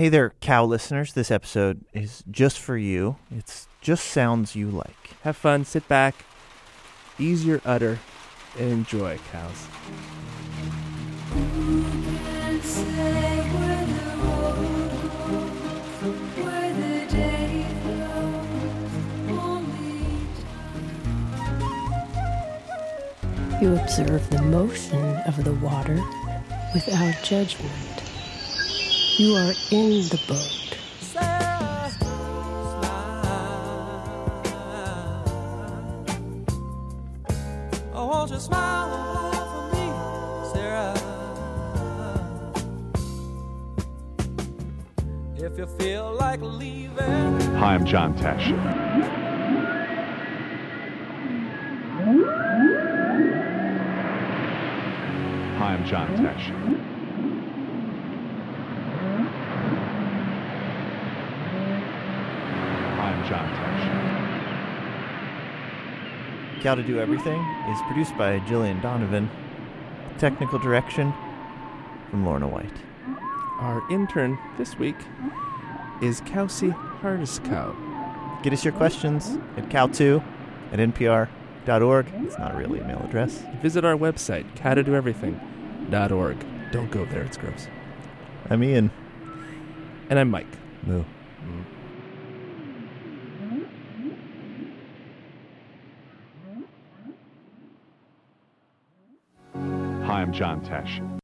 Hey there, cow listeners. This episode is just for you. It's just sounds you like. Have fun, sit back, ease your udder, and enjoy, cows. You observe the motion of the water without judgment. You are in the boat. Oh, I want you to smile and laugh for me, Sarah. If you feel like Hi, I'm John Tesh. Hi, I'm John Tesh. Hi, I'm John Tesh. Cow to Do Everything is produced by Jillian Donovan. Technical direction from Lorna White. Our intern this week is Kelsey Hardiscow. Get us your questions at cow2 at npr.org. It's not really a email address. Visit our website, cowtodoeverything.org. Don't go there, it's gross. I'm Ian. And I'm Mike. Moo. Mm. I'm John Tesh.